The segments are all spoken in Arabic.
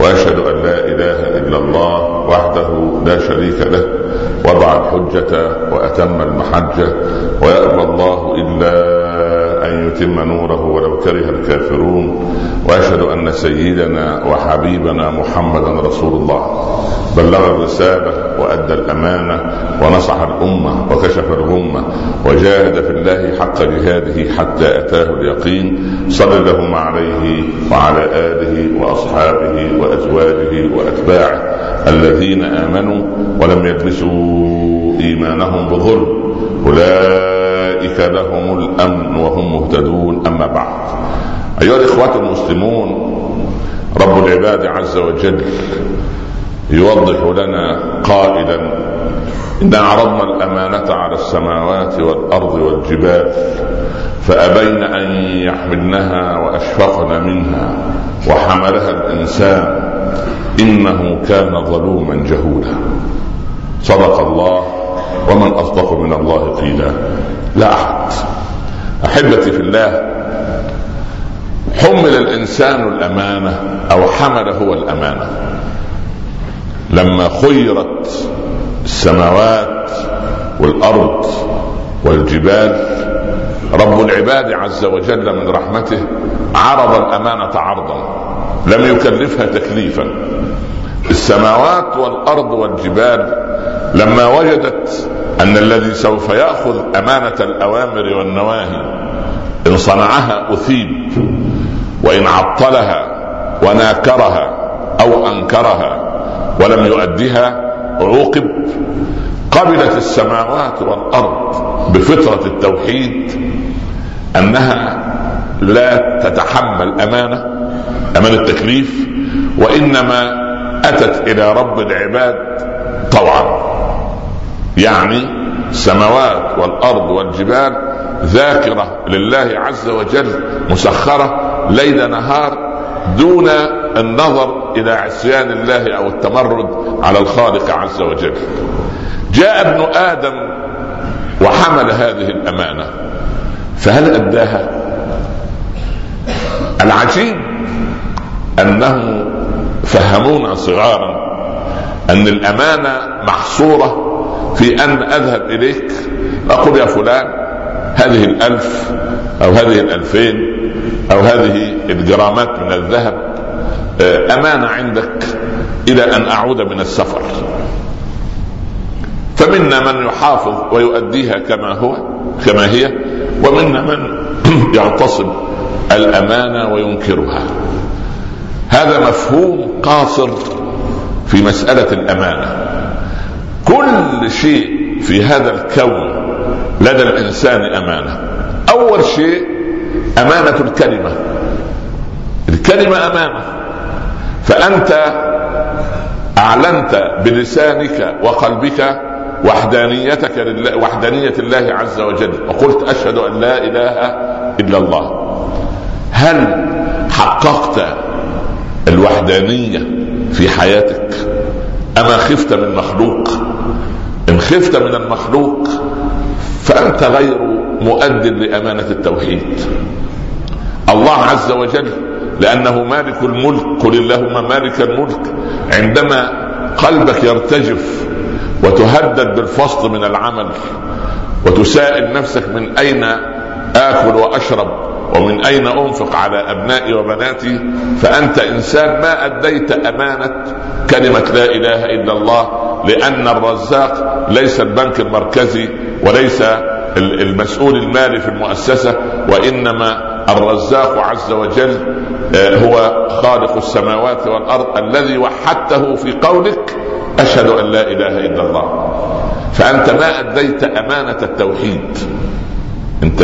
وأشهد أن لا إله إلا الله وحده لا شريك له وضع الحجة وأتم المحجة ويأبى الله إلا يتم نوره ولو كره الكافرون وأشهد أن سيدنا وحبيبنا محمدا رسول الله. بلغ الرسالة وأدى الأمانة ونصح الأمة وكشف الغمة وجاهد في الله حق جهاده حتى أتاه اليقين. صل اللهم عليه وعلى آله وأصحابه وأزواجه وأتباعه الذين آمنوا ولم يلبسوا إيمانهم بظلم. أولئك لهم الأمن وهم مهتدون. أما بعد أيها الإخوة المسلمون رب العباد عز وجل يوضح لنا قائلا إنا عرضنا الأمانة على السماوات والأرض والجبال فأبين أن يحملنها وأشفقن منها وحملها الإنسان إنه كان ظلوما جهولا. صدق الله ومن أصدق من الله قيلا. لا أحد. أحبتي في الله حمل الإنسان الأمانة أو حمل هو الأمانة. لما خيرت السماوات والأرض والجبال رب العباد عز وجل من رحمته عرض الأمانة عرضا. لم يكلفها تكليفا. السماوات والأرض والجبال لما وجدت أن الذي سوف يأخذ أمانة الأوامر والنواهي إن صنعها أثيب وإن عطلها وناكرها أو أنكرها ولم يؤدها عوقب. قبلت السماوات والأرض بفطرة التوحيد أنها لا تتحمل أمانة أمانة التكليف وإنما أتت إلى رب العباد طوعا. يعني السماوات والأرض والجبال ذاكرة لله عز وجل مسخرة ليل نهار دون النظر إلى عصيان الله أو التمرد على الخالق عز وجل. جاء ابن آدم وحمل هذه الأمانة فهل أداها؟ العجيب أنه فهمونا صغارا أن الأمانة محصورة في أن أذهب إليك. أقول يا فلان هذه الألف أو هذه الألفين أو هذه الجرامات من الذهب امانه عندك إلى أن أعود من السفر. فمنا من يحافظ ويؤديها كما هو كما هي ومنا من يغتصب الأمانة وينكرها. هذا مفهوم قاصر في مسألة الأمانة. كل شيء في هذا الكون لدى الإنسان أمانة. أول شيء أمانة الكلمة. الكلمة أمانة. فأنت أعلنت بلسانك وقلبك وحدانيتك لله وحدانية الله عز وجل وقلت أشهد أن لا إله إلا الله. هل حققت الوحدانية في حياتك؟ أما خفت من مخلوق إن خفت من المخلوق فأنت غير مؤد لأمانة التوحيد. الله عز وجل لأنه مالك الملك قل اللهم مالك الملك عندما قلبك يرتجف وتهدد بالفصل من العمل وتسائل نفسك من أين آكل وأشرب ومن أين أنفق على أبنائي وبناتي فأنت إنسان ما أديت أمانة كلمة لا إله إلا الله لأن الرزاق ليس البنك المركزي وليس المسؤول المالي في المؤسسة وإنما الرزاق عز وجل هو خالق السماوات والأرض الذي وحدته في قولك أشهد أن لا إله إلا الله. فأنت ما أديت أمانة التوحيد. أنت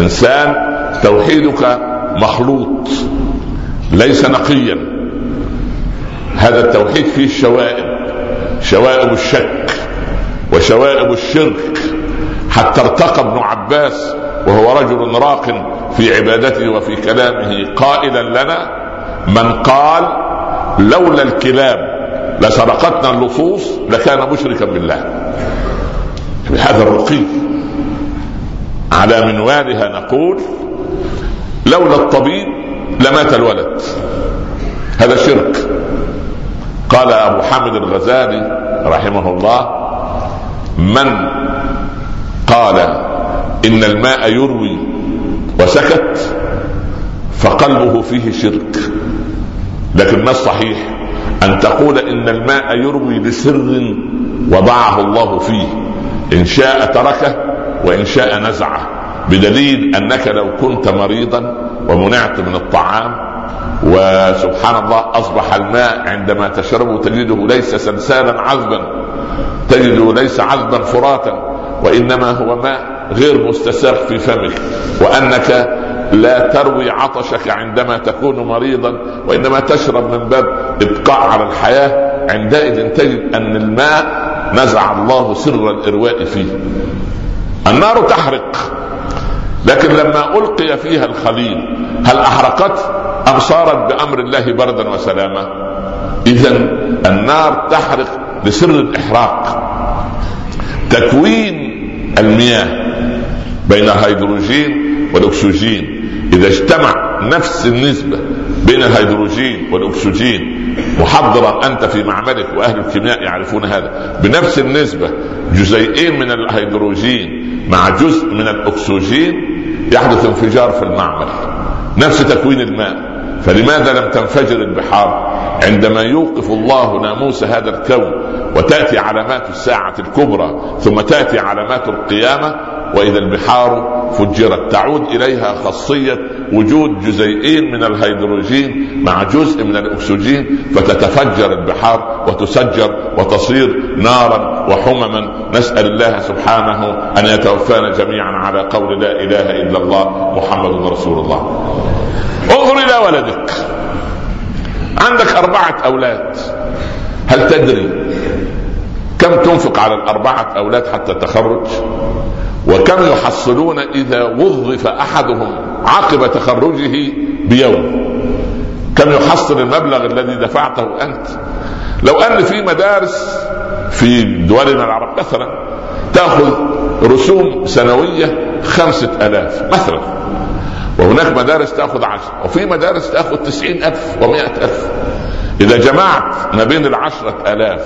إنسان توحيدك مخلوط ليس نقيا. هذا التوحيد فيه الشوائب شوائب الشك وشوائب الشرك. حتى ارتقى ابن عباس وهو رجل راق في عبادته وفي كلامه قائلا لنا من قال لولا الكلاب لسرقتنا اللصوص لكان مشركا بالله. بهذا الرقي على منوالها نقول لولا الطبيب لمات الولد. هذا شرك. قال أبو حامد الغزالي رحمه الله من قال إن الماء يروي وسكت فقلبه فيه شرك. لكن ما الصحيح أن تقول إن الماء يروي لسر وضعه الله فيه؟ إن شاء تركه وإن شاء نزعه. بدليل أنك لو كنت مريضا ومنعت من الطعام وسبحان الله أصبح الماء عندما تشربه تجده ليس سلسالا عذبا تجده ليس عذبا فراتا وإنما هو ماء غير مستساغ في فمك وأنك لا تروي عطشك عندما تكون مريضا وإنما تشرب من باب إبقاء على الحياة عندئذ تجد أن الماء نزع الله سر الإرواء فيه. النار تحرق لكن لما ألقي فيها الخليل هل أحرقت؟ ام صارت بأمر الله بردا وسلاما. اذا النار تحرق لسر الإحراق. تكوين المياه بين الهيدروجين والأكسجين. إذا اجتمع نفس النسبة بين الهيدروجين والأكسجين محضرا أنت في معملك وأهل الكيمياء يعرفون هذا. بنفس النسبة جزيئين من الهيدروجين مع جزء من الأكسجين يحدث انفجار في المعمل. نفس تكوين الماء. فلماذا لم تنفجر البحار عندما يوقف الله ناموس هذا الكون وتأتي علامات الساعة الكبرى ثم تأتي علامات القيامة وإذا البحار فجرت. تعود إليها خاصية وجود جزيئين من الهيدروجين مع جزء من الأكسجين فتتفجر البحار وتسجر وتصير نارا وحمما. نسأل الله سبحانه أن يتوفانا جميعا على قول لا إله إلا الله محمد رسول الله. انظر إلى ولدك. عندك أربعة أولاد. هل تدري كم تنفق على الأربعة أولاد حتى تخرج؟ وكم يحصلون إذا وظف أحدهم عقب تخرجه بيوم؟ كم يحصل المبلغ الذي دفعته أنت؟ لو أن في مدارس في دولنا العرب مثلا تأخذ رسوم سنوية خمسة ألاف مثلا وهناك مدارس تأخذ عشر وفي مدارس تأخذ تسعين ألف ومائة ألف. إذا جمعت ما بين العشرة ألاف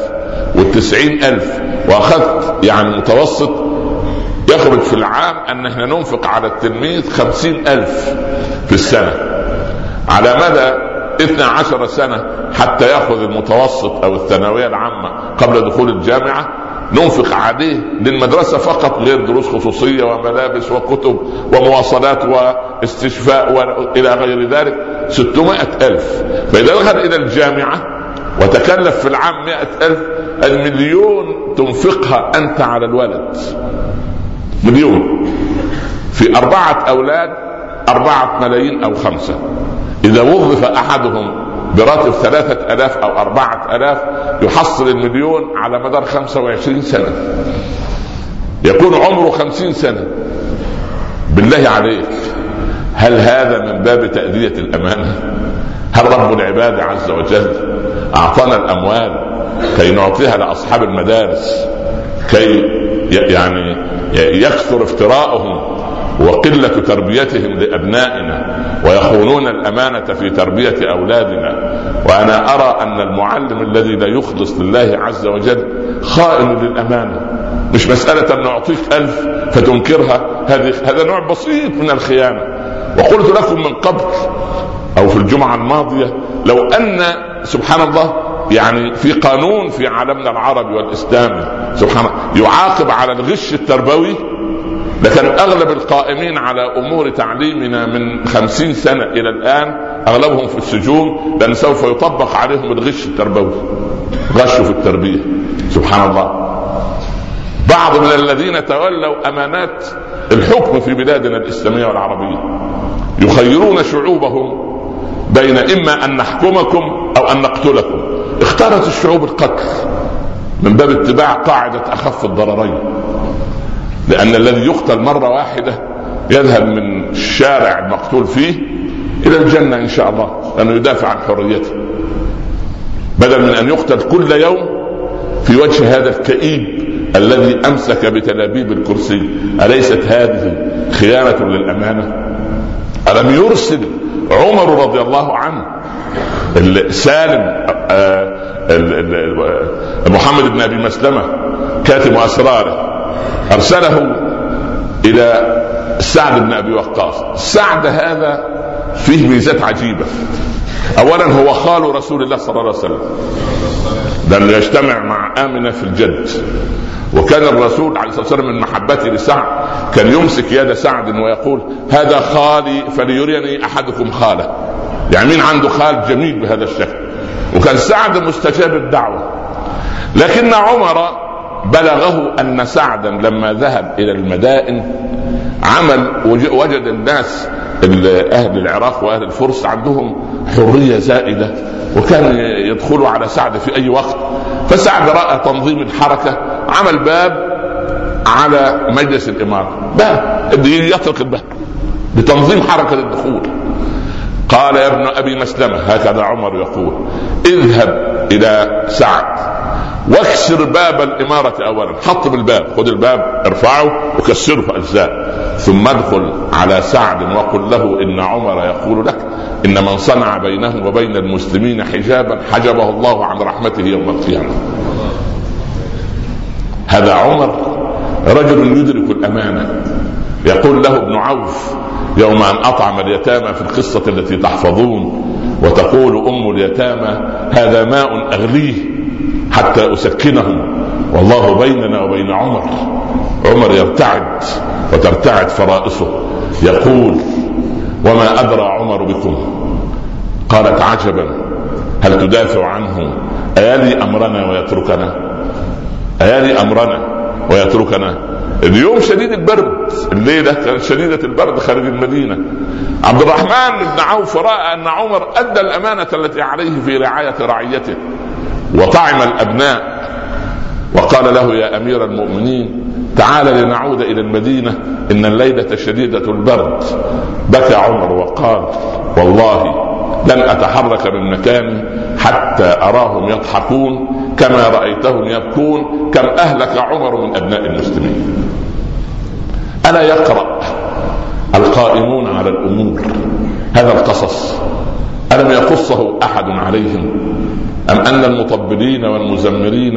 والتسعين ألف وأخذت يعني متوسط يخرج في العام أن إحنا ننفق على التلميذ خمسين ألف في السنة. على مدى 12 سنة حتى يأخذ المتوسط أو الثانوية العامة قبل دخول الجامعة ننفق عليه للمدرسة فقط غير دروس خصوصية وملابس وكتب ومواصلات واستشفاء وإلى غير ذلك 600 ألف. فإذا دخل إلى الجامعة وتكلف في العام مئة ألف المليون تنفقها أنت على الولد. مليون. في أربعة أولاد أربعة ملايين أو خمسة. إذا وظف أحدهم براتب ثلاثة ألاف أو أربعة ألاف يحصل المليون على مدار خمسة وعشرين سنة. يكون عمره خمسين سنة. بالله عليك هل هذا من باب تأدية الأمانة؟ هل رب العباد عز وجل أعطانا الأموال كي نعطيها لأصحاب المدارس؟ كي يعني يكثر افتراءهم وقلة تربيتهم لأبنائنا ويخونون الأمانة في تربية أولادنا. وأنا أرى أن المعلم الذي لا يخلص لله عز وجل خائن للأمانة. مش مسألة أن نعطيك ألف فتنكرها. هذه هذا نوع بسيط من الخيانة. وقلت لكم من قبل أو في الجمعة الماضية لو أن سبحان الله يعني في قانون في عالمنا العربي والإسلامي. سبحان يعاقب على الغش التربوي. لكن أغلب القائمين على أمور تعليمنا من خمسين سنة إلى الآن أغلبهم في السجون لأن سوف يطبق عليهم الغش التربوي. غشوا في التربية. سبحان الله. بعض من الذين تولوا أمانات الحكم في بلادنا الإسلامية والعربية. يخيرون شعوبهم بين إما أن نحكمكم أو أن نقتلكم. اختارت الشعوب القتل من باب اتباع قاعدة أخف الضررين. لأن الذي يقتل مرة واحدة يذهب من الشارع المقتول فيه إلى الجنة إن شاء الله لأنه يدافع عن حريته. بدل من أن يقتل كل يوم في وجه هذا الكئيب الذي أمسك بتلابيب الكرسي أليست هذه خيانة للأمانة؟ ألم يرسل عمر رضي الله عنه سالم محمد بن أبي مسلمة كاتب أسراره. أرسله إلى سعد بن أبي وقاص. سعد هذا فيه ميزات عجيبة. اولا هو خال رسول الله صلى الله عليه وسلم. لأنه يجتمع مع آمنة في الجد. وكان الرسول عليه الصلاة والسلام من محبته لسعد كان يمسك يد سعد ويقول هذا خالي فليريني أحدكم خاله. يعني مين عنده خال جميل بهذا الشكل؟ وكان سعد مستجاب الدعوه لكن عمر بلغه أن سعدا لما ذهب إلى المدائن عمل وجد الناس أهل العراق وأهل الفرس عندهم حرية زائدة وكان يدخلوا على سعد في أي وقت. فسعد رأى تنظيم الحركة عمل باب على مجلس الإمارة. باب يطرق الباب بتنظيم حركة الدخول. قال يا ابن أبي مسلمة هكذا عمر يقول. اذهب إلى سعد. واكسر باب الإمارة أولا. حط بالباب خذ الباب ارفعه وكسره في أجزاء. ثم ادخل على سعد وقل له إن عمر يقول لك إن من صنع بينه وبين المسلمين حجابا حجبه الله عن رحمته يوم القيامة. هذا عمر رجل يدرك الأمانة. يقول له ابن عوف يوم أن أطعم اليتامى في القصة التي تحفظون وتقول أم اليتامى هذا ماء أغليه حتى أسكنهم والله بيننا وبين عمر. عمر يرتعد وترتعد فرائصه. يقول وما أدرى عمر بكم؟ قالت عجبا هل تدافع عنه؟ أيالي أمرنا ويتركنا؟ أيالي أمرنا ويتركنا؟ اليوم شديد البرد. الليلة كانت شديدة البرد خارج المدينة. عبد الرحمن بن عوف رأى أن عمر أدى الأمانة التي عليه في رعاية رعيته. وطعم الأبناء. وقال له يا أمير المؤمنين تعال لنعود إلى المدينة. إن الليلة شديدة البرد. بكى عمر وقال والله لن أتحرك من مكاني حتى أراهم يضحكون. كما رايتهم يبكون كم أهلك عمر من أبناء المسلمين. ألا يقرأ القائمون على الأمور؟ هذا القصص. ألم يقصه أحد عليهم؟ أم أن المطبلين والمزمرين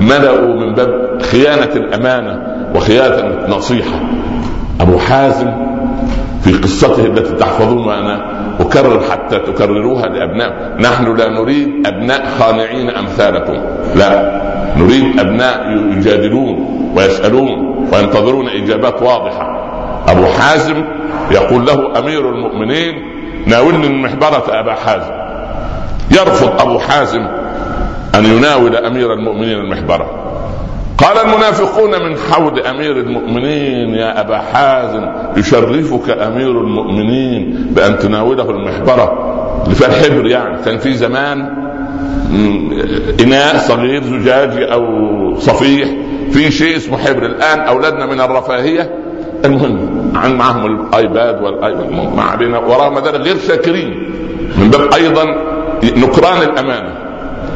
ملأوا من باب خيانة الأمانة وخيانة النصيحة؟ أبو حازم في قصته التي تحفظون وأنا أكرر حتى تكرروها لأبناء. نحن لا نريد أبناء خانعين أمثالكم. لا. نريد أبناء يجادلون ويسألون وينتظرون إجابات واضحة. أبو حازم يقول له أمير المؤمنين ناولني المحبرة أبا حازم. يرفض أبو حازم أن يناول أمير المؤمنين المحبرة. قال المنافقون من حول أمير المؤمنين يا أبا حازم يشرفك أمير المؤمنين بأن تناوله المحبرة اللي فيها الحبر يعني. كان في زمان إناء صغير زجاجي أو صفيح في شيء اسمه حبر. الآن أولادنا من الرفاهية. المهم عن معهم الآيباد والايباد ما علينا. وراء ذلك غير شاكرين. من باب أيضا نكران الأمانة.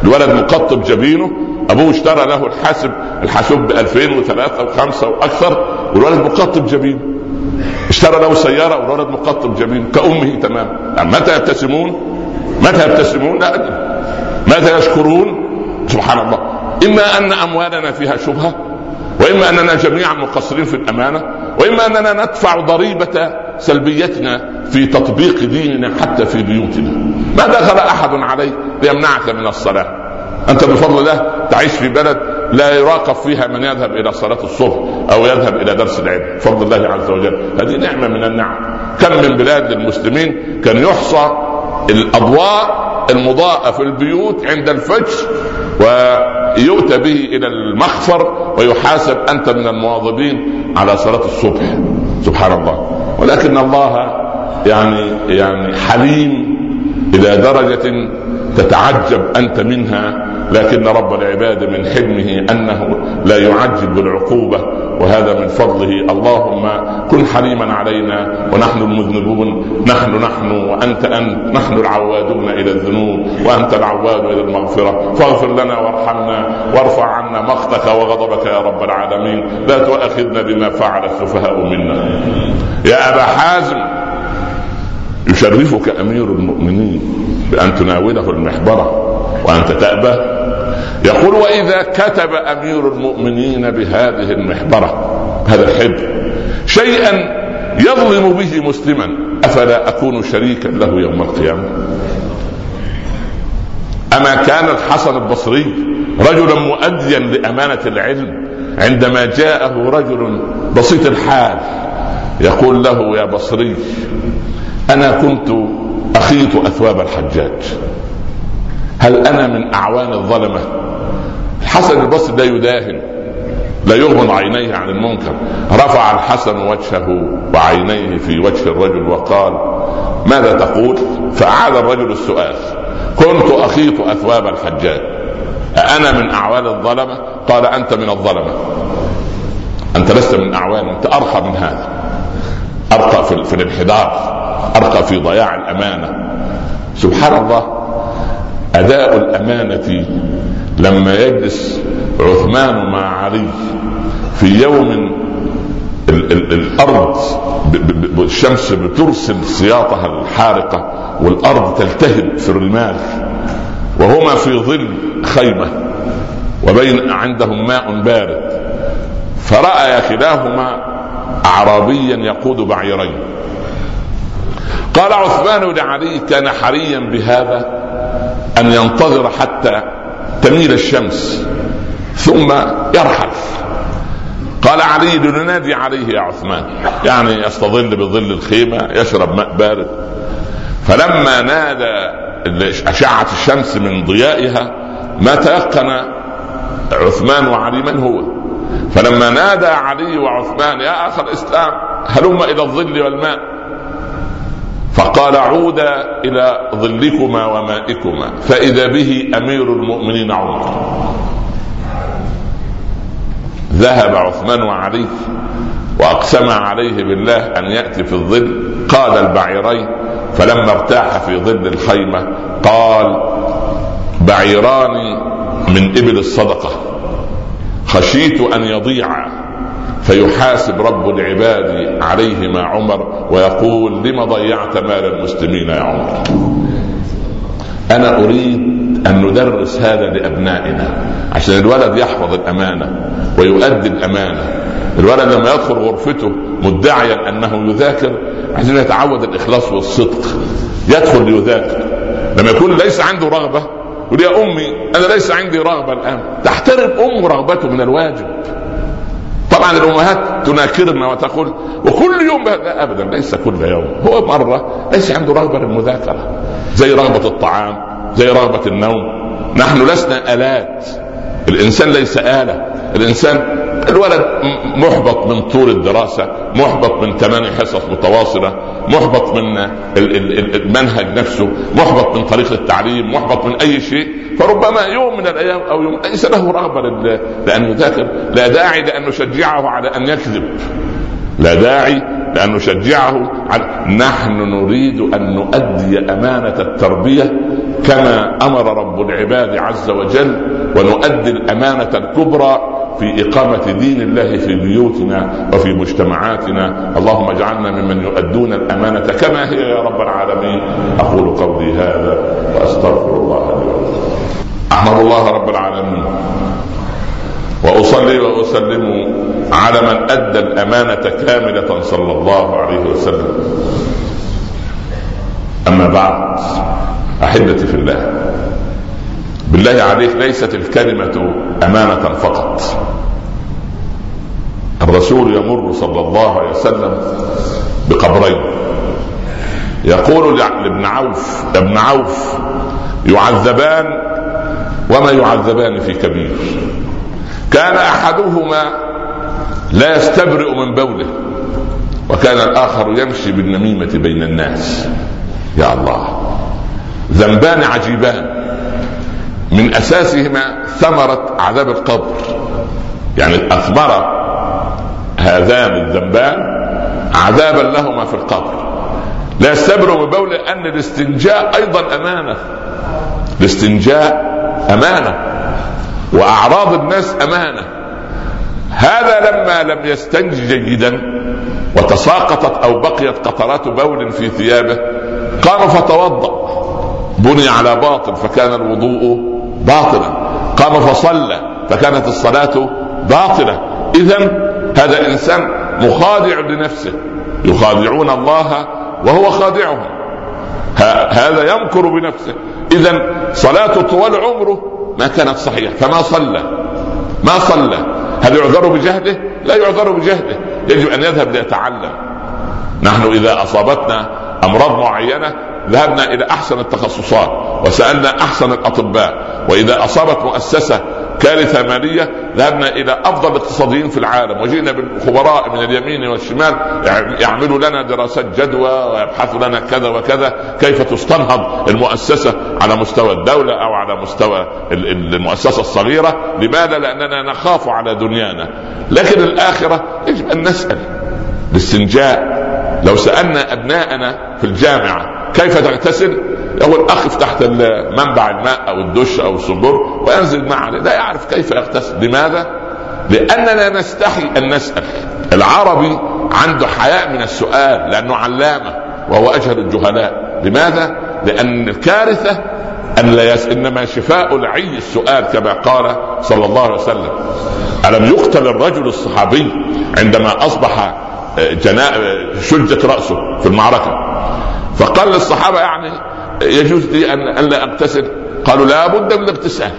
الولد مقطب جبينه أبوه اشترى له الحاسب الحاسوب ب 2000 و3 و5 وأكثر والولد مقطب جبينه اشترى له سيارة والولد مقطب جبينه كأمه تمام. متى يبتسمون؟ متى يبتسمون؟ لا أدري. متى يشكرون؟ سبحان الله. إما أن أموالنا فيها شبهة وإما أننا جميعا مقصرين في الأمانة وإما أننا ندفع ضريبة سلبيتنا في تطبيق ديننا حتى في بيوتنا. ما دخل أحد عليك ليمنعك من الصلاة. أنت بفضل الله تعيش في بلد لا يراقب فيها من يذهب إلى صلاة الصبح أو يذهب إلى درس العلم. بفضل الله عز وجل. هذه نعمة من النعم. كم من بلاد للمسلمين كان يحصى الأضواء المضاءة في البيوت عند الفجر ويؤتى به إلى المخفر ويحاسب أنت من المواظبين على صلاة الصبح. سبحان الله. ولكن الله يعني يعني حليم إلى درجة تتعجب أنت منها لكن رب العباد من حلمه أنه لا يعجل بالعقوبه وهذا من فضله. اللهم كن حليما علينا ونحن المذنبون. نحن نحن وأنت أنت. نحن العوادون إلى الذنوب وأنت العواد إلى المغفرة. فاغفر لنا وارحمنا وارفع عنا مقتك وغضبك يا رب العالمين. لا تؤاخذنا بما فعل السفهاء منا. يا أبا حازم يشرفك أمير المؤمنين. بان تناوله المحبرة وانت تابى يقول وإذا كتب أمير المؤمنين بهذه المحبرة هذا الحب شيئا يظلم به مسلما أفلا أكون شريكا له يوم القيامة؟ أما كان الحسن البصري رجلا مؤديا لأمانة العلم عندما جاءه رجل بسيط الحال يقول له يا بصري أنا كنت أخيط أثواب الحجاج. هل أنا من أعوان الظلمة؟ الحسن البصري لا يداهن لا يغمض عينيه عن المنكر. رفع الحسن وجهه وعينيه في وجه الرجل وقال ماذا تقول؟ فأعاد الرجل السؤال كنت أخيط أثواب الحجاج. أنا من أعوان الظلمة؟ قال أنت من الظلمة. أنت لست من أعوان أنت أرقى من هذا. أرقى في, في الانحدار. أرقى في ضياع الأمانة. سبحان الله أداء الأمانة لما يجلس عثمان مع علي في يوم ال ال الأرض الشمس بترسل سياطها الحارقة والأرض تلتهب في الرمال وهما في ظل خيمة وبين عندهم ماء بارد. فرأى كلاهما اعرابيا يقود بعيرين. قال عثمان لعلي كان حريا بهذا أن ينتظر حتى تميل الشمس ثم يرحل. قال علي لننادي عليه يا عثمان. يعني يستظل بظل الخيمة يشرب ماء بارد. فلما نادى أشعة الشمس من ضيائها ما تيقن عثمان وعلي من هو. فلما نادى علي وعثمان يا أخ الإسلام هلم إلى الظل والماء. فقال عودا إلى ظلكما ومائكما فإذا به أمير المؤمنين عمر ذهب عثمان وعلي وأقسم عليه بالله أن يأتي في الظل قال البعيرين فلما ارتاح في ظل الخيمة قال بعيران من إبل الصدقة خشيت أن يضيعا فيحاسب رب العباد عليهما عمر ويقول لم ضيعت مال المسلمين يا عمر؟ أنا أريد أن ندرس هذا لأبنائنا عشان الولد يحفظ الأمانة ويؤدي الأمانة. الولد لما يدخل غرفته مدعيا أنه يذاكر عشان يتعود الإخلاص والصدق. يدخل ليذاكر. لما يكون ليس عنده رغبة يقول يا أمي أنا ليس عندي رغبة الآن. تحترم امه رغبته من الواجب. طبعا الأمهات تناكرنا وتقول وكل يوم لا ابدا ليس كل يوم هو مرة ليس عنده رغبة للمذاكرة زي رغبة الطعام زي رغبة النوم نحن لسنا آلات الإنسان ليس آلة الإنسان الولد محبط من طول الدراسة محبط من ثماني حصص متواصلة محبط من المنهج نفسه محبط من طريقة التعليم محبط من أي شيء. فربما يوم من الأيام أو يوم ليس له رغبة لأن يذاكر لا داعي لأن نشجعه على أن يكذب. لا داعي لأن نشجعه على نحن نريد أن نؤدي أمانة التربية كما أمر رب العباد عز وجل ونؤدي الأمانة الكبرى في إقامة دين الله في بيوتنا وفي مجتمعاتنا. اللهم اجعلنا ممن يؤدون الأمانة كما هي يا رب العالمين. أقول قولي هذا وأستغفر الله لي أحمد الله رب العالمين. وأصلي وأسلم على من أدى الأمانة كاملة صلى الله عليه وسلم. أما بعد أحبتي في الله بالله عليك ليست الكلمة أمانة فقط. الرسول يمر صلى الله عليه وسلم بقبرين. يقول لابن عوف ابن عوف يعذبان وما يعذبان في كبير. كان أحدهما لا يستبرئ من بوله وكان الآخر يمشي بالنميمة بين الناس. يا الله ذنبان عجيبان. من أساسهما ثمرة عذاب القبر. يعني اثمر هذان الذنبان عذابا لهما في القبر. لا يستبرئ ببول أن الاستنجاء أيضا أمانة. الاستنجاء أمانة وأعراض الناس أمانة. هذا لما لم يستنج جيدا وتساقطت أو بقيت قطرات بول في ثيابه قام فتوضأ بني على باطل فكان الوضوء باطلا قام فصلى فكانت الصلاة باطلة. اذا هذا الانسان مخادع لنفسه. يخادعون الله وهو خادعهم. هذا يمكر بنفسه. اذا صلاته طوال عمره ما كانت صحيحة. فما صلى. ما صلى. هل يعذر بجهله؟ لا يعذر بجهله يجب أن يذهب ليتعلم. نحن إذا أصابتنا أمراض معينة ذهبنا إلى أحسن التخصصات وسألنا أحسن الأطباء وإذا أصابت مؤسسة كارثه ماليه ذهبنا إلى أفضل الاقتصاديين في العالم وجئنا بالخبراء من اليمين والشمال يعملوا لنا دراسات جدوى ويبحثوا لنا كذا وكذا كيف تستنهض المؤسسة على مستوى الدولة أو على مستوى المؤسسة الصغيرة؟ لماذا؟ لأننا نخاف على دنيانا. لكن الآخرة يجب أن نسأل الاستنجاء لو سألنا أبناءنا في الجامعة كيف تغتسل؟ يقول اقف تحت منبع الماء أو الدش أو الصنبور وينزل معه لا يعرف كيف يغتسل. لماذا؟ لأننا نستحي أن نسأل. العربي عنده حياء من السؤال لأنه علامة وهو أجهل الجهلاء. لماذا؟ لأن الكارثة أن لا يس... إنما شفاء العي السؤال كما قال صلى الله عليه وسلم. ألم يقتل الرجل الصحابي عندما أصبح آه، جنا... شجت رأسه في المعركة؟ فقال للصحابة يعني يجوز لي ان أن لا أغتسل. قالوا لا بد من الاغتسال.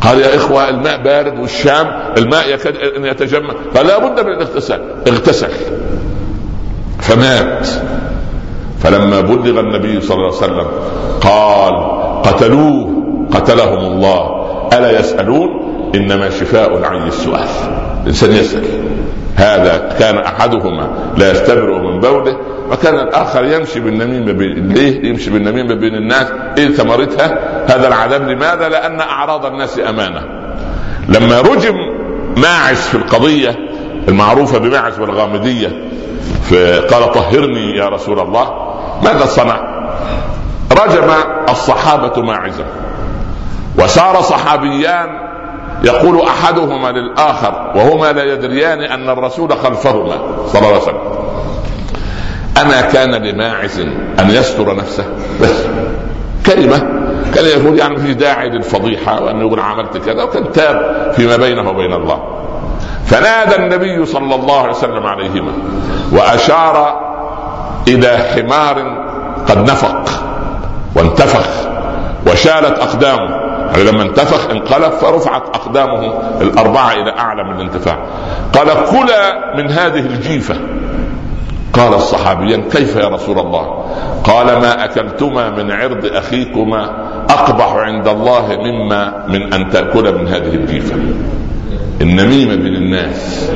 قال يا إخوة الماء بارد والشام الماء يكاد أن يتجمد فلا بد من الاغتسال. اغتسل. فمات. فلما بلغ النبي صلى الله عليه وسلم قال قتلوه قتلهم الله. ألا يسألون؟ إنما شفاء العي السؤال. الإنسان يسأل. هذا كان أحدهما لا يستبرئ من بوله وكان الآخر يمشي بالنميمة بين ليه يمشي بالنميمة بين الناس؟ إيه ثمرتها؟ هذا العذاب. لماذا؟ لأن أعراض الناس أمانة. لما رجم ماعز في القضية المعروفة بماعز والغامدية قال طهرني يا رسول الله ماذا صنع؟ رجم الصحابة ماعزا وسار صحابيان يقول أحدهما للآخر وهما لا يدريان أن الرسول خلفهما صلى الله عليه وسلم. اما كان لماعز أن يستر نفسه. بس كلمة كان يقول يعني في داعي للفضيحة وانه يقول عملت كذا وكان تاب فيما بينه وبين الله. فنادى النبي صلى الله عليه وسلم عليهما وأشار إلى حمار قد نفق وانتفخ وشالت أقدامه. يعني لما انتفخ انقلب فرفعت أقدامه الأربعة إلى أعلى من الانتفاع. قال كلا من هذه الجيفة. قال الصحابيان كيف يا رسول الله؟ قال ما أكلتما من عرض أخيكما أقبح عند الله مما من أن تأكل من هذه الجيفة. النميمة بين الناس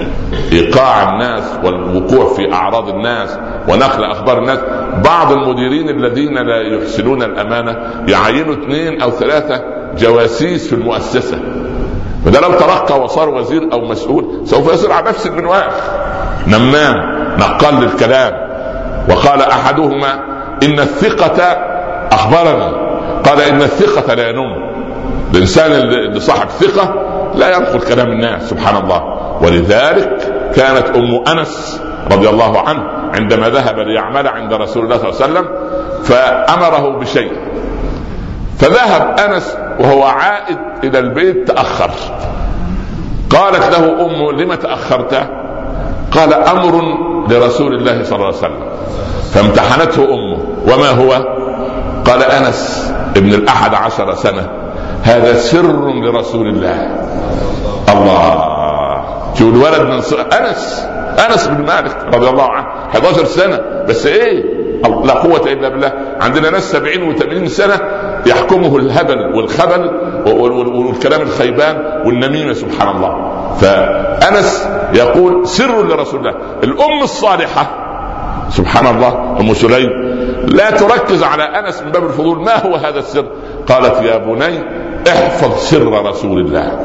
إيقاع الناس والوقوع في أعراض الناس ونقل أخبار الناس. بعض المديرين الذين لا يحسنون الأمانة يعينوا اثنين أو ثلاثة جواسيس في المؤسسة. فده لو ترقى وصار وزير أو مسؤول سوف يصير على نفس المنوال. نمام. نقل للكلام وقال أحدهما إن الثقة أخبرني. قال إن الثقة لا ينم. الإنسان اللي صاحب ثقة لا ينقل كلام الناس سبحان الله. ولذلك كانت أم أنس رضي الله عنه عندما ذهب ليعمل عند رسول الله صلى الله عليه وسلم فأمره بشيء. فذهب أنس وهو عائد إلى البيت تأخر. قالت له امه لم تأخرت؟ قال أمر لرسول الله صلى الله عليه وسلم. فامتحنته أمه. وما هو؟ قال أنس ابن الأحد عشر سنة. هذا سر لرسول الله. الله. شوف الولد من أنس. أنس بن مالك رضي الله عنه. 11 سنة. بس إيه؟ لا قوة إلا بالله. عندنا ناس 70 و80 سنة يحكمه الهبل والخبل والكلام الخيبان والنميمة سبحان الله. فأنس يقول سر لرسول الله الأم الصالحة. سبحان الله أم سليم. لا تركز على أنس من باب الفضول ما هو هذا السر؟ قالت يا بني احفظ سر رسول الله.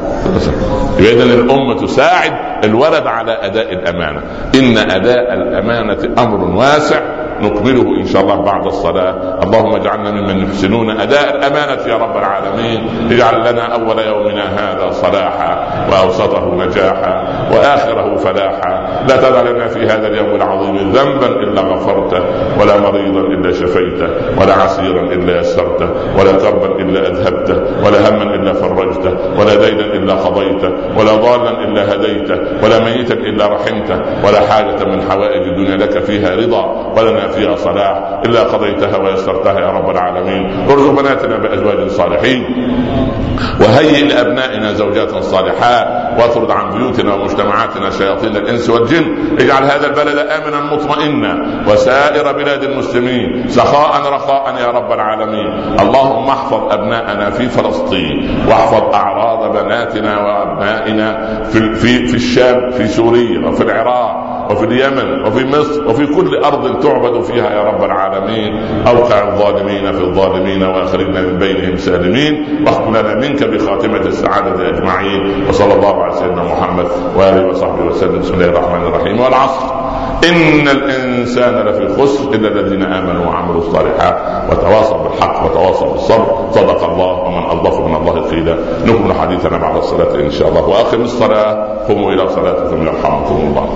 اذا الامه تساعد الولد على أداء الأمانة. إن أداء الأمانة أمر واسع نكمله إن شاء الله بعد الصلاة. اللهم اجعلنا ممن يحسنون. أداء الأمانة يا رب العالمين. اجعل لنا أول يومنا هذا صلاحا وأوسطه نجاحا وآخره فلاحا. لا تدع لنا في هذا اليوم العظيم ذنبا إلا غفرته ولا مريضا إلا شفيته ولا عسيرا إلا يسرته ولا كربا إلا أذهبته ولا هما إلا فرجته ولا دينا إلا قضيته ولا ضالا إلا هديته ولا ميتا إلا رحمته ولا حاجة من حوائج الدنيا لك فيها رضا ولنا فيها صلاح إلا قضيتها ويسرتها يا رب العالمين. ارزق بناتنا بأزواج صالحين. وهيئ لأبنائنا زوجات صالحات واطرد عن بيوتنا ومجتمعاتنا شياطين الإنس والجن. اجعل هذا البلد آمنا مطمئنا. وسائر بلاد المسلمين سخاء رخاء يا رب العالمين. اللهم احفظ أبناءنا في فلسطين. واحفظ أعراض بناتنا وأبنائنا في في في الشام في سوريا وفي العراق وفي اليمن وفي مصر وفي كل أرض تعبد فيها يا رب العالمين. أوقع الظالمين في الظالمين وأخرجنا من بينهم سالمين. واختم لنا منك بخاتمة السعادة أجمعين. وصلى الله على سيدنا محمد وآله وصحبه وسلم. بسم الله الرحمن الرحيم. والعصر. ان الانسان لفي خسر الا الذين امنوا وعملوا الصالحات وتواصوا بالحق وتواصوا بالصبر صدق الله ومن اضاف من الله قيلا نكمل حديثنا بعد الصلاه ان شاء الله واقم الصلاه قوموا إلى صلاتكم يرحمكم الله.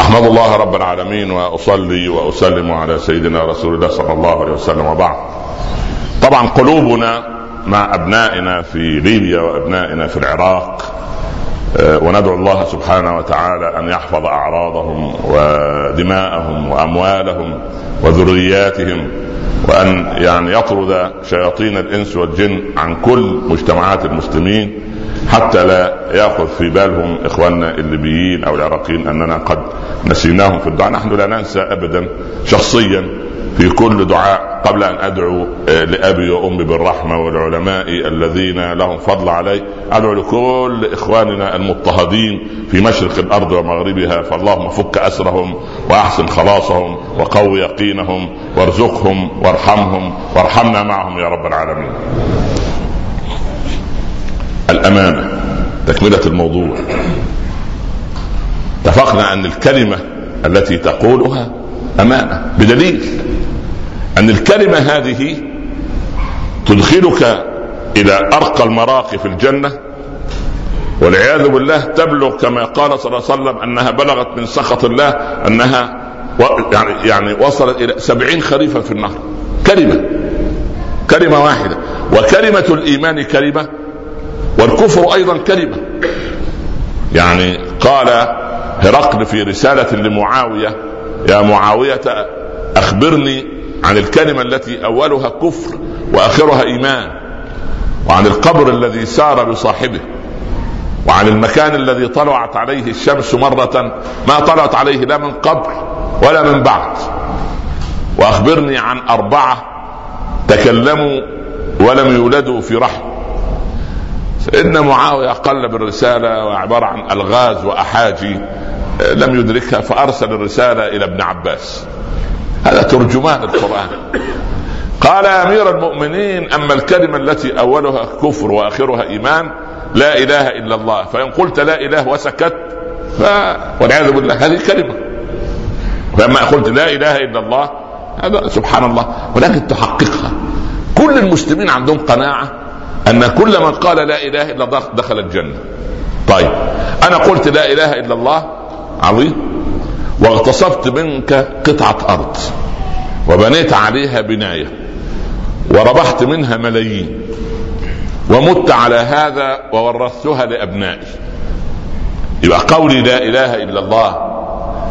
أحمد الله رب العالمين وأصلي وأسلم على سيدنا رسول الله صلى الله عليه وسلم وبعد. طبعا قلوبنا مع أبنائنا في ليبيا وأبنائنا في العراق وندعو الله سبحانه وتعالى أن يحفظ أعراضهم ودماءهم وأموالهم وذرياتهم وأن يعني يطرد شياطين الإنس والجن عن كل مجتمعات المسلمين حتى لا يأخذ في بالهم إخواننا الليبيين أو العراقيين أننا قد نسيناهم في الدعاء. نحن لا ننسى ابدا شخصيا في كل دعاء قبل أن أدعو آه، لأبي وأمي بالرحمة والعلماء الذين لهم فضل علي أدعو لكل إخواننا المضطهدين في مشرق الأرض ومغربها فاللهم فك أسرهم وأحسن خلاصهم وقو يقينهم وارزقهم وارحمهم وارحمنا معهم يا رب العالمين. الأمانة تكملة الموضوع اتفقنا أن الكلمة التي تقولها أمانة بدليل ان الكلمة هذه تدخلك إلى أرقى المراقي في الجنة والعياذ بالله تبلغ كما قال صلى الله عليه وسلم أنها بلغت من سخط الله أنها يعني يعني وصلت إلى سبعين خريفا في النهر كلمة كلمة واحدة. وكلمة الإيمان كلمة والكفر أيضا كلمة. يعني قال هرقل في رسالة لمعاوية يا معاوية أخبرني عن الكلمة التي أولها كفر وآخرها إيمان وعن القبر الذي سار بصاحبه وعن المكان الذي طلعت عليه الشمس مرة ما طلعت عليه لا من قبل ولا من بعد. وأخبرني عن أربعة تكلموا ولم يولدوا في رحم. سيدنا معاوية قلب الرسالة وعبارة عن ألغاز وأحاجي لم يدركها فأرسل الرسالة إلى ابن عباس. هذا ترجمان القرآن. قال يا أمير المؤمنين أما الكلمة التي أولها كفر وآخرها إيمان لا إله إلا الله. فإن قلت لا إله وسكت ف... والعياذ بالله هذه كلمة فلما قلت لا إله إلا الله هذا سبحان الله ولكن تحققها. كل المسلمين عندهم قناعة أن كل من قال لا إله إلا الله دخل الجنة. طيب أنا قلت لا إله إلا الله عظيم. واغتصبت منك قطعة أرض وبنيت عليها بناية وربحت منها ملايين ومت على هذا وورثتها لأبنائي. يبقى قولي لا إله إلا الله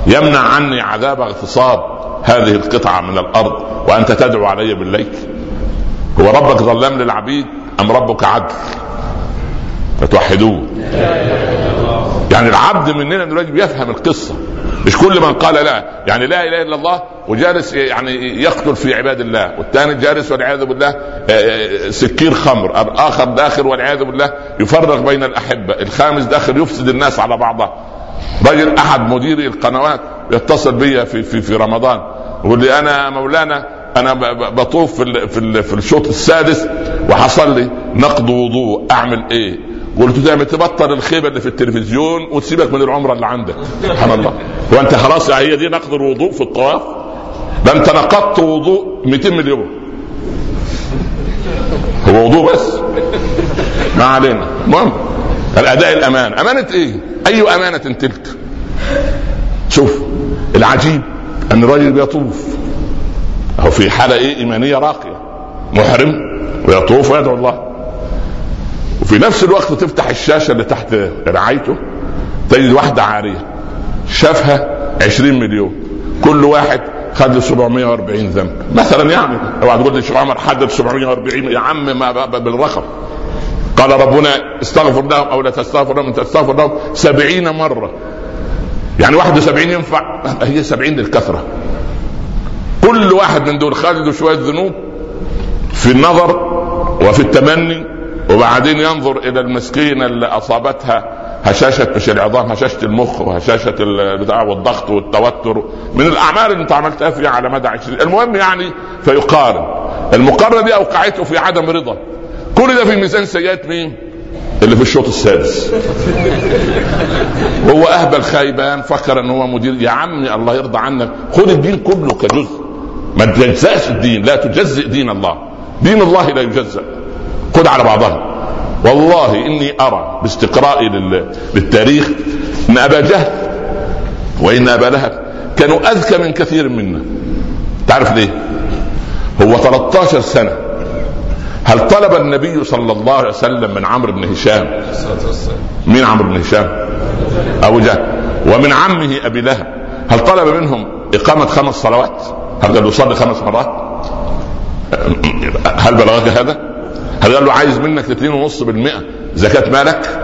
يمنع عني عذاب اغتصاب هذه القطعة من الأرض وأنت تدعو علي بالليل. هو ربك ظلام للعبيد أم ربك عدل؟ فتوحدوه يعني العبد مننا دلوقتي بيفهم القصة. مش كل من قال لا. يعني لا إله إلا الله وجالس يعني يقتل في عباد الله. والثاني جالس والعياذ بالله آه، آه، سكير خمر. الآخر داخل والعياذ بالله. يفرق بين الأحبة. الخامس داخل يفسد الناس على بعضها رجل أحد مديري القنوات يتصل بي في في في رمضان. يقول لي أنا مولانا أنا بطوف في في, في الشوط السادس وحصل لي نقض وضوء. أعمل إيه؟ قلت تعمل تبطل الخيبة اللي في التلفزيون وتسيبك من العمرة اللي عندك. سبحان الله. وأنت خلاص هي دي نقض الوضوء في الطواف. ده أنت نقضت وضوء 200 مليون. هو وضوء بس. ما علينا. المهم الأداء الامان أمانة إيه؟ أي أمانة تلك؟ شوف العجيب أن الرجل بيطوف. هو في حالة إيه؟ إيمانية راقية. محرم ويطوف ويدعو الله. وفي نفس الوقت تفتح الشاشة اللي تحت رعايته تجد واحدة عارية شافها 20 مليون كل واحد خد له 740 ذنب. مثلا يعني اوعى تقول لي شيخ عمر حدد 740 يا عم ما بالرقم. قال ربنا استغفر لهم أو لا تستغفر لهم تستغفر لهم سبعين مرة. يعني 71 ينفع؟ هي 70 للكثرة. كل واحد من دول خد شوية ذنوب في النظر وفي التمني وبعدين ينظر إلى المسكينة اللي أصابتها هشاشة مش العظام هشاشة المخ وهشاشة البتاع والضغط والتوتر. من الأعمال اللي انت عملتها فيها على مدى 20 المهم يعني فيقارن. المقارنة دي أوقعته في عدم رضا. كل ده في ميزان سيئات مين؟ اللي في الشوط السادس. هو أهبل خايبان فكر إن هو مدير. يا عمي الله يرضى عنك. خذ الدين كله كجزء. ما تجزأش الدين. لا تجزئ دين الله. دين الله لا يجزأ. خذ على بعضها. والله إني أرى باستقرائي للتاريخ إن أبا جهل وإن أبا لهب كانوا أذكى من كثير منا. تعرف ليه؟ هو 13 سنة. هل طلب النبي صلى الله عليه وسلم من عمرو بن هشام؟ مين عمرو بن هشام؟ أبو جهل. ومن عمه أبي لهب. هل طلب منهم إقامة خمس صلوات؟ هل يصلي خمس مرات؟ هل بلغك هذا؟ هل قال له عايز منك 2.5% زكاة مالك؟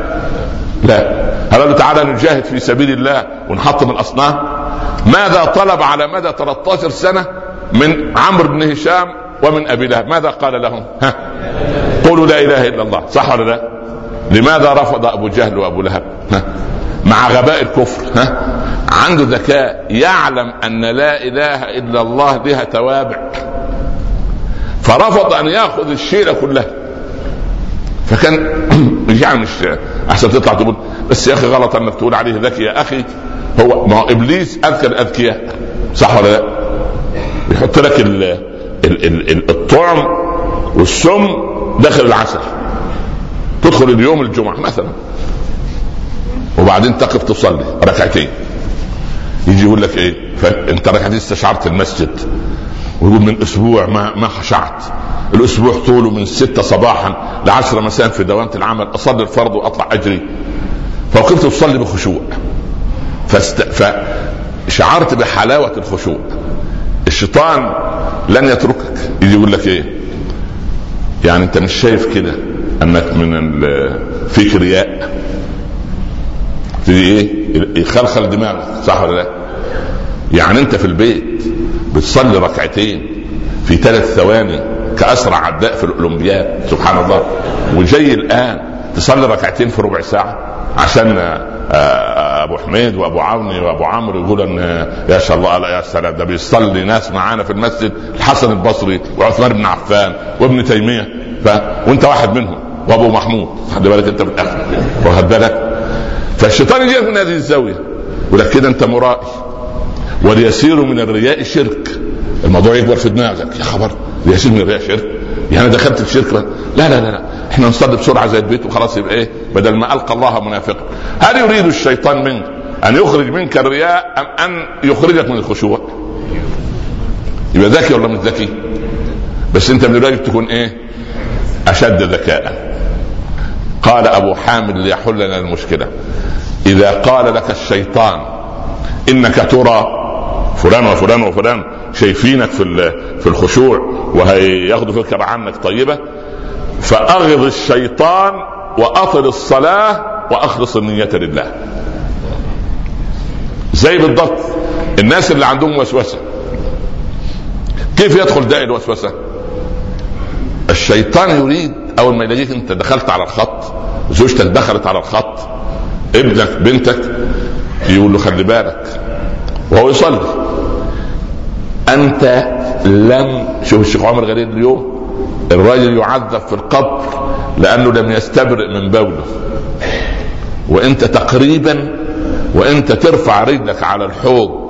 لا هل قال له تعالى نجاهد في سبيل الله ونحطم الأصنام؟ ماذا طلب على مدى 13 سنة من عمرو بن هشام ومن أبي لهب ماذا قال لهم؟ ها قولوا لا إله إلا الله صح ولا لا؟ لماذا رفض أبو جهل وأبو لهب؟ ها؟ مع غباء الكفر ها؟ عنده ذكاء يعلم أن لا إله إلا الله لها توابع فرفض أن يأخذ الشيلة كلها فكان يعني مش أحسن تطلع تقول بس يا أخي غلط انك تقول عليه ذكي يا أخي هو ما هو إبليس اذكى الاذكياء صح ولا لا؟ يحط لك ال ال ال الطعم والسم داخل العسل. تدخل اليوم الجمعة مثلا. وبعدين تقف تصلي ركعتين. يجي يقول لك إيه؟ فانت ركعتين استشعرت المسجد. ويقول من أسبوع ما ما خشعت. الأسبوع طوله من ستة صباحا لعشرة مساء في دوامة العمل. أصلي الفرض وأطلع أجري. فوقفت أصلي بخشوع. فست... فشعرت بحلاوة الخشوع. الشيطان لن يتركك. يجي يقول لك إيه؟ يعني أنت مش شايف كده أنك من ال... فيك رياء؟ في إيه؟ يخلخل دماغك صح ولا لا؟ يعني أنت في البيت بتصلي ركعتين في ثلاث ثواني كأسرع عداء في الأولمبياد سبحان الله. وجاي الآن تصلي ركعتين في ربع ساعة عشان أبو حميد وأبو عوني وأبو عمرو يقول إن يا شاء الله يا سلام ده بيصلي ناس معانا في المسجد الحسن البصري وعثمان بن عفان وابن تيمية. ف... وأنت واحد منهم وأبو محمود. خلي بالك أنت في الآخر واخد بالك؟ فالشيطان يجيك من هذه الزاوية. يقول لك كده أنت مرائي. واليسير من الرياء شرك. الموضوع يكبر في دماغك. يا خبر يسير من الرياء شرك؟ يعني دخلت في شرك؟ لا لا لا لا. إحنا نصلي بسرعة زي البيت وخلاص يبقى إيه؟ بدل ما ألقى الله منافقا هل يريد الشيطان منك أن يخرج منك الرياء أم أن يخرجك من الخشوع؟ يبقى ذكي ولا مش ذكي؟ بس أنت من الواجب تكون إيه؟ أشد ذكاء. قال أبو حامد ليحل لنا المشكلة. إذا قال لك الشيطان إنك ترى فلان وفلان وفلان شايفينك في في الخشوع وهياخدوا فكره عنك. طيبة؟ فأغض الشيطان واطل الصلاة وأخلص النية لله. زي بالضبط الناس اللي عندهم وسوسة. كيف يدخل داء الوسوسة؟ الشيطان يريد أول ما يلاقيك أنت دخلت على الخط زوجتك دخلت على الخط ابنك بنتك يقول له خلي بالك وهو يصلي. أنت لم شوف الشيخ عمر غريب اليوم الراجل يعذب في القبر لأنه لم يستبرئ من بوله. وأنت تقريبا وأنت ترفع رجلك على الحوض.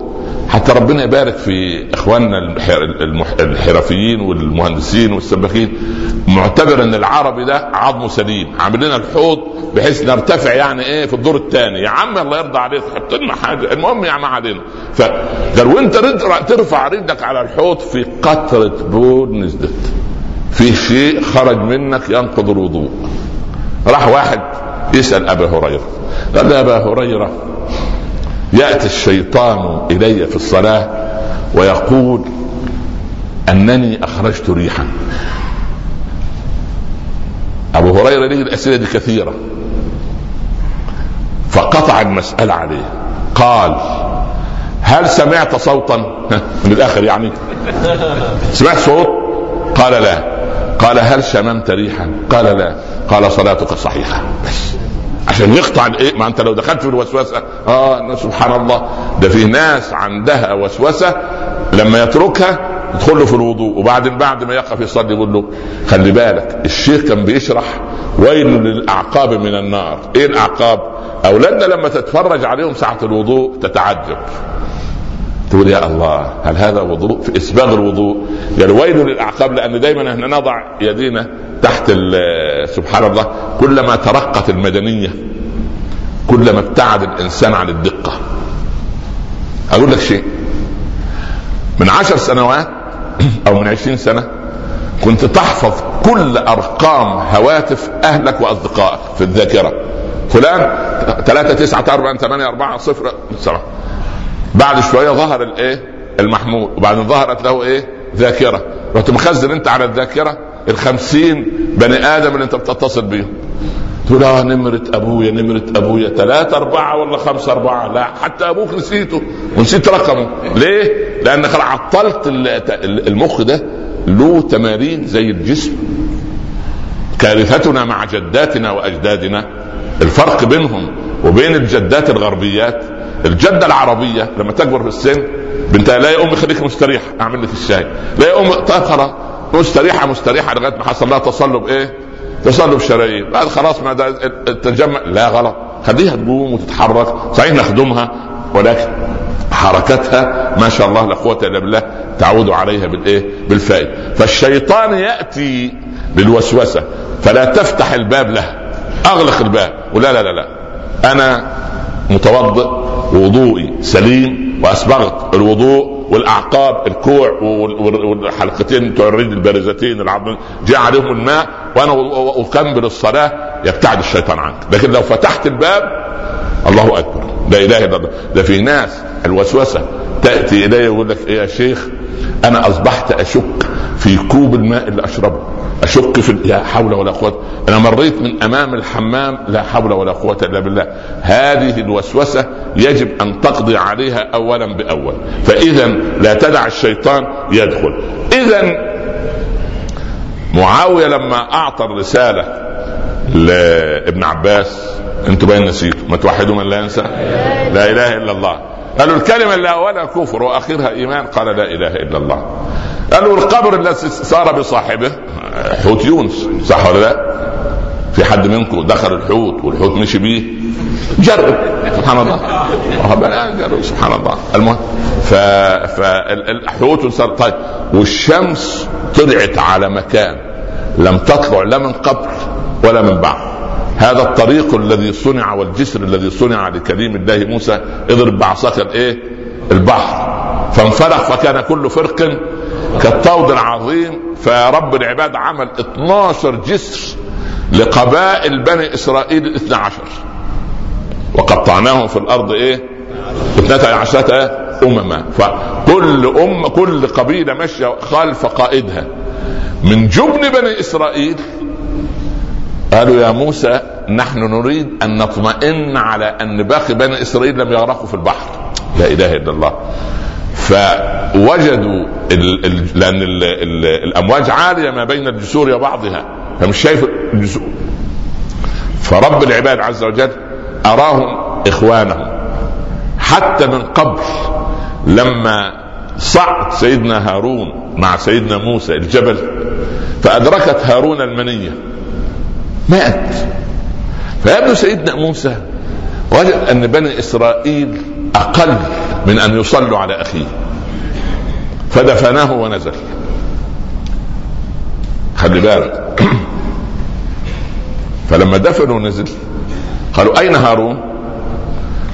حتى ربنا يبارك في إخواننا الحرفيين والمهندسين والسباكين معتبر إن العربي ده عظمه سليم. عامل لنا الحوض بحيث نرتفع يعني إيه في الدور الثاني يا عم الله يرضى عليك حط لنا حاجة. المهم يا عم علينا. فقال وانت ترفع رجلك على الحوض في قطرة بول نزلت. في شيء خرج منك ينقض الوضوء. راح واحد يسأل أبا هريرة. قال يا أبا هريرة يأتي الشيطان إلي في الصلاة ويقول أنني أخرجت ريحا. أبو هريرة ليه الأسئلة دي كثيرة. فقطع المسألة عليه. قال هل سمعت صوتا؟ من الآخر يعني. سمعت صوت؟ قال لا. قال هل شممت ريحا؟ قال لا. قال صلاتك صحيحة. بس. عشان يقطع الإيه؟ ما أنت لو دخلت في الوسوسة. آه سبحان الله. ده في ناس عندها وسوسة لما يتركها يدخل له في الوضوء وبعدين بعد ما يقف يصلي يقول له خلي بالك الشيخ كان بيشرح ويل للأعقاب من النار. إيه الأعقاب؟ أولادنا لما تتفرج عليهم ساعة الوضوء تتعجب. تقول يا الله هل هذا وضوء؟ في إسباغ الوضوء. قال ويل للأعقاب لأن دايما إحنا نضع يدينا تحت سبحان الله كلما ترقت المدنية كلما ابتعد الإنسان عن الدقة. أقول لك شيء. من عشر سنوات أو من عشرين سنة كنت تحفظ كل أرقام هواتف أهلك وأصدقائك في الذاكرة. فلان ثلاثة تسعة أربعة ثمانية أربعة صفر سبعة بعد شوية ظهر الإيه؟ المحمول وبعدين ظهرت له إيه؟ ذاكرة. رحت مخزن أنت على الذاكرة؟ الخمسين بني آدم اللي انت بتتصل بيهم. تقول آه نمرة أبويا نمرة أبويا. ثلاثة أربعة ولا خمسة أربعة؟ لا حتى أبوك نسيته. ونسيت رقمه. ليه؟ لأن عطلت المخ ده له تمارين زي الجسم. كارثتنا مع جداتنا وأجدادنا. الفرق بينهم وبين الجدات الغربيات الجدة العربية لما تكبر في السن بنتها لا يا امي خليك مستريح أعمل لك الشاي. لا يا امي خلاص مستريحة مستريحة لغاية ما حصل لها تصلب إيه؟ تصلب شرايين. بعد خلاص ما تجمع. لا غلط. خليها تقوم وتتحرك. صحيح نخدمها ولكن حركتها ما شاء الله لا قوة إلا بالله تعود عليها بالإيه؟ بالفائده فالشيطان يأتي بالوسوسة. فلا تفتح الباب له أغلق الباب. ولا لا لا لا. أنا متوضئ. وضوئي سليم وأسبغت الوضوء والأعقاب الكوع والحلقتين بتوع الرجل البارزتين العظم جاء عليهم الماء وأنا أكمل الصلاة يبتعد الشيطان عنك. لكن لو فتحت الباب الله أكبر. لا إله إلا الله. ده في ناس الوسوسة. تأتي إلي يقول لك إيه يا شيخ؟ أنا أصبحت أشك في كوب الماء اللي أشربه. أشك في لا حول ولا قوة. أنا مريت من أمام الحمام لا حول ولا قوة إلا بالله. هذه الوسوسة يجب أن تقضي عليها اولا بأول. فاذا لا تدع الشيطان يدخل. اذا معاوية لما أعطى الرسالة لابن عباس أنتوا باين نسيتوا ما توحدوا من لا ينسى؟ لا إله إلا الله. قالوا الكلمة اللي اولها كفر وأخرها إيمان. قال لا إله إلا الله. قالوا القبر الذي سار بصاحبه حوت يونس صح ولا لا؟ في حد منكم دخل الحوت والحوت مشي بيه؟ جرب. سبحان الله. جرب. سبحان الله. المهم ف... فالحوت صار طيب والشمس طلعت على مكان لم تطلع لا من قبل ولا من بعد. هذا الطريق الذي صنع والجسر الذي صنع لكريم الله موسى اضرب بعصاك الايه؟ البحر. فانفلق فكان كل فرق كالطود العظيم. فرب العباد عمل 12 جسر لقبائل بني إسرائيل الاثنى عشر. وقطعناهم في الأرض إيه؟ اثنتا عشرة أمما. فكل أم كل قبيلة ماشية خلف قائدها. من جبن بني إسرائيل قالوا يا موسى نحن نريد أن نطمئن على أن باقي بني إسرائيل لم يغرقوا في البحر. لا إله إلا الله. فوجدوا ال ال لأن ال ال الأمواج عالية ما بين الجسور وبعضها. فمش شايف الجسور. فرب العباد عز وجل أراهم إخوانهم. حتى من قبل لما صعد سيدنا هارون مع سيدنا موسى الجبل فأدركت هارون المنية. مات. فيبدو سيدنا موسى وجد أن بني إسرائيل أقل من أن يصلوا على أخيه. فدفناه ونزل. خلي بالك. فلما دفنوا ونزل قالوا أين هارون؟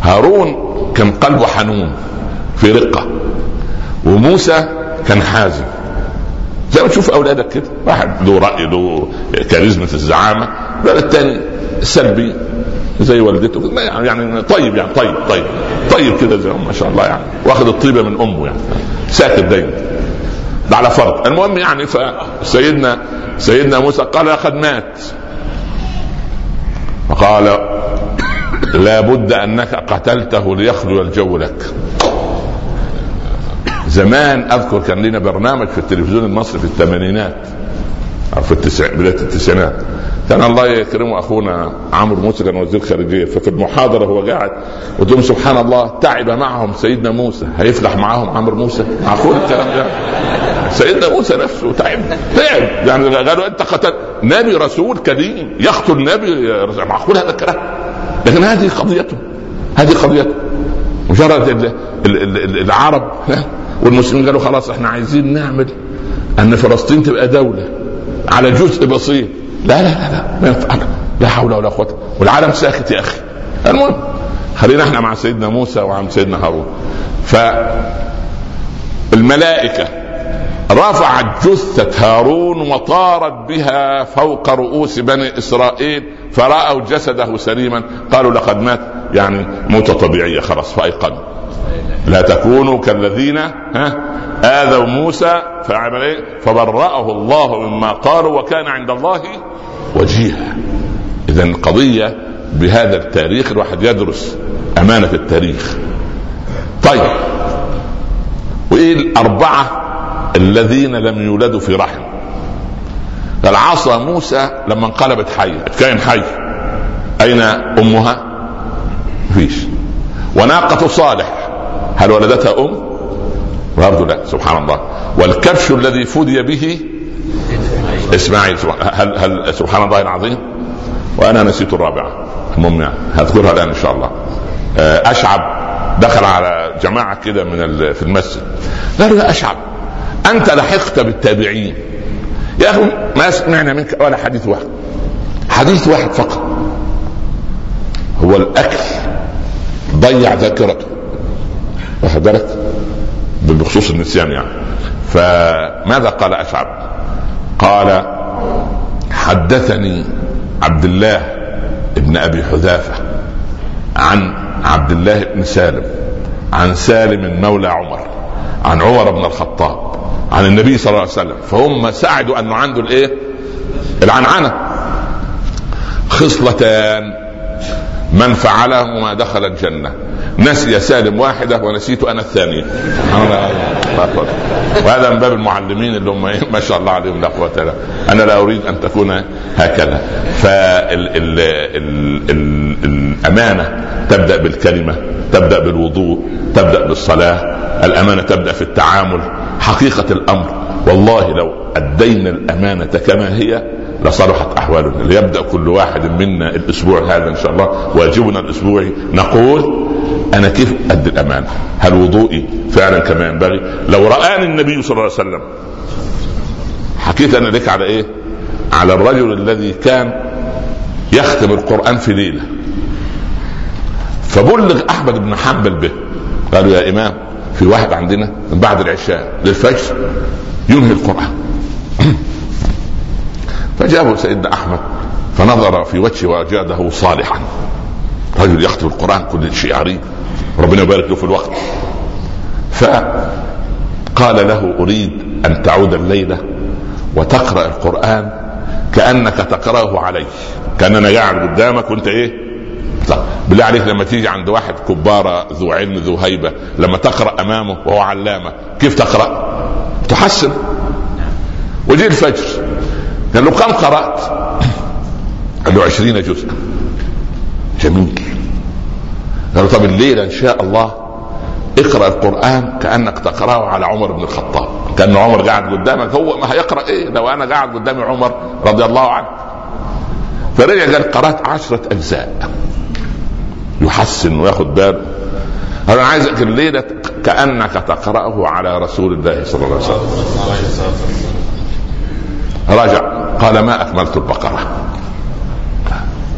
هارون كان قلبه حنون في رقة. وموسى كان حازم. زي ما تشوف أولادك كده. واحد له رأي له كاريزما الزعامة. لا الثاني سلبي زي والدته. يعني طيب يعني طيب طيب طيب كده زي ما شاء الله يعني. واخد الطيبة من أمه يعني. ساكت دايما. ده على فرض. المهم يعني فسيدنا سيدنا موسى قال لقد مات. فقال لا بد أنك قتلته ليخلو الجو لك. زمان أذكر كان لنا برنامج في التلفزيون المصري في الثمانينات أو في التسع بداية التسعينات. كان الله يكرمه أخونا عمرو موسى كان وزير خارجية. ففي المحاضرة هو قاعد قلت لهم سبحان الله تعب معهم سيدنا موسى. هيفلح معاهم عمرو موسى. معقول الكلام ده. سيدنا موسى نفسه تعب تعب. يعني قالوا أنت قتل نبي رسول كريم يقتل نبي معقول هذا الكلام؟ لكن هذه قضيته هذه قضيته. مجرد العرب والمسلمين قالوا خلاص إحنا عايزين نعمل أن فلسطين تبقى دولة على جزء بسيط. لا لا لا لا ما لا حول ولا قوة. والعالم ساكت يا أخي. المهم خلينا إحنا مع سيدنا موسى وعم سيدنا هارون. ف الملائكه رفعت جثة هارون وطارت بها فوق رؤوس بني إسرائيل فرأوا جسده سليما قالوا لقد مات. يعني موتة طبيعية خلاص فأيقنوا لا تكونوا كالذين ها آذوا موسى فعمل إيه؟ فبرأه الله مما قالوا وكان عند الله وجيها. إذا قضية بهذا التاريخ الواحد يدرس أمانة التاريخ. طيب وإيه الأربعة الذين لم يولدوا في رحم؟ قال عصا موسى لما انقلبت حية كائن حي أين أمها؟ فيش وناقة صالح. هل ولدتها أم؟ برضه لا سبحان الله. والكبش الذي فدي به إسماعيل هل هل سبحان الله العظيم؟ وأنا نسيت الرابعة. المهم يعني هذكرها الآن إن شاء الله. آه، أشعب دخل على جماعة كده من في المسجد. قالوا يا أشعب. أنت لحقت بالتابعين. يا أخي ما سمعنا منك ولا حديث واحد. حديث واحد فقط. هو الأكل. ضيع ذاكرته. واخد بالك؟ بخصوص النسيان يعني. فماذا قال أشعب؟ قال حدثني عبد الله ابن أبي حذافة عن عبد الله بن سالم عن سالم مولى عمر عن عمر بن الخطاب عن النبي صلى الله عليه وسلم. فهم سعدوا أنه عنده الإيه؟ العنعنة. خصلتان من فعلهما دخل الجنة. نسي سالم واحدة ونسيت أنا الثانية وهذا من باب المعلمين اللي هم إيه؟ ما شاء الله عليهم لا قوة إلا أنا لا أريد أن تكون هكذا. فالأمانة تبدأ بالكلمة تبدأ بالوضوء تبدأ بالصلاة. الأمانة تبدأ في التعامل. حقيقة الأمر والله لو أدينا الأمانة كما هي لصلحت أحوالنا ليبدأ كل واحد منا الأسبوع هذا إن شاء الله واجبنا الأسبوعي نقول أنا كيف أدي الأمانة؟ هل وضوئي فعلا كما ينبغي؟ لو رآني النبي صلى الله عليه وسلم حكيت أنا لك على إيه؟ على الرجل الذي كان يختم القرآن في ليلة فبلغ أحمد بن حنبل به قالوا يا إمام في واحد عندنا من بعد العشاء للفجر ينهي القرآن فجابه سيدنا أحمد فنظر في وجهه وجاده صالحا. رجل يختم القرآن كل شيء عريض ربنا يبارك له في الوقت. فقال له أريد أن تعود الليلة وتقرأ القرآن كأنك تقرأه علي كأننا قاعد قدامك وأنت إيه؟ بالله عليك لما تيجي عند واحد كبارة ذو علم ذو هيبة لما تقرأ أمامه وهو علامة كيف تقرأ؟ تحسن. وجي الفجر. قال له كم قرأت؟ قال له عشرين جزءا. جميل. قال له طب الليلة إن شاء الله اقرأ القرآن كأنك تقرأه على عمر بن الخطاب. كأن عمر قاعد قدامك هو ما هيقرأ إيه؟ لو أنا قاعد قدامي عمر رضي الله عنه. فرجع قال قرأت عشرة أجزاء. يحسن وياخد باله أنا عايزك الليلة كأنك تقرأه على رسول الله صلى الله عليه وسلم. رجع قال ما أكملت البقرة.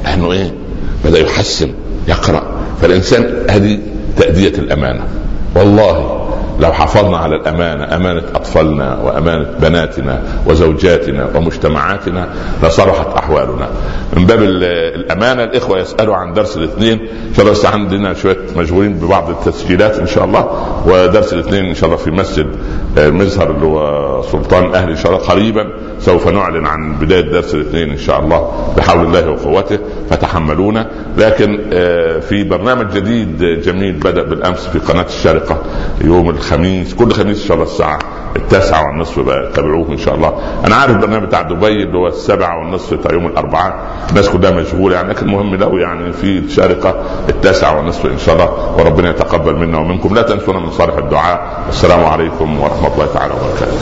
لأنه إيه؟ بدا يحسن يقرأ؟ فالإنسان هذه تأدية الأمانة. والله لو حافظنا على الأمانة أمانة أطفالنا وأمانة بناتنا وزوجاتنا ومجتمعاتنا لصلحت أحوالنا. من باب الأمانة الإخوة يسألوا عن درس الاثنين. إن شاء الله عندنا شوية مشغولين ببعض التسجيلات إن شاء الله. ودرس الاثنين إن شاء الله في مسجد المزهر اللي هو سلطان أهلي ان شاء الله قريبا. سوف نعلن عن بداية درس الاثنين إن شاء الله بحول الله وقوته فتحملونا. لكن آه، في برنامج جديد جميل بدأ بالأمس في قناة الشارقة يوم الخميس كل خميس إن شاء الله الساعة التاسعة والنصف بقى تابعوه إن شاء الله. أنا عارف البرنامج بتاع دبي اللي هو السبعة والنصف بتاع يوم الأربعاء الناس كلها مشغولة يعني لكن المهم له يعني في الشارقة التاسعة والنصف إن شاء الله وربنا يتقبل منا ومنكم. لا تنسونا من صالح الدعاء. السلام عليكم ورحمة الله تعالى وبركاته.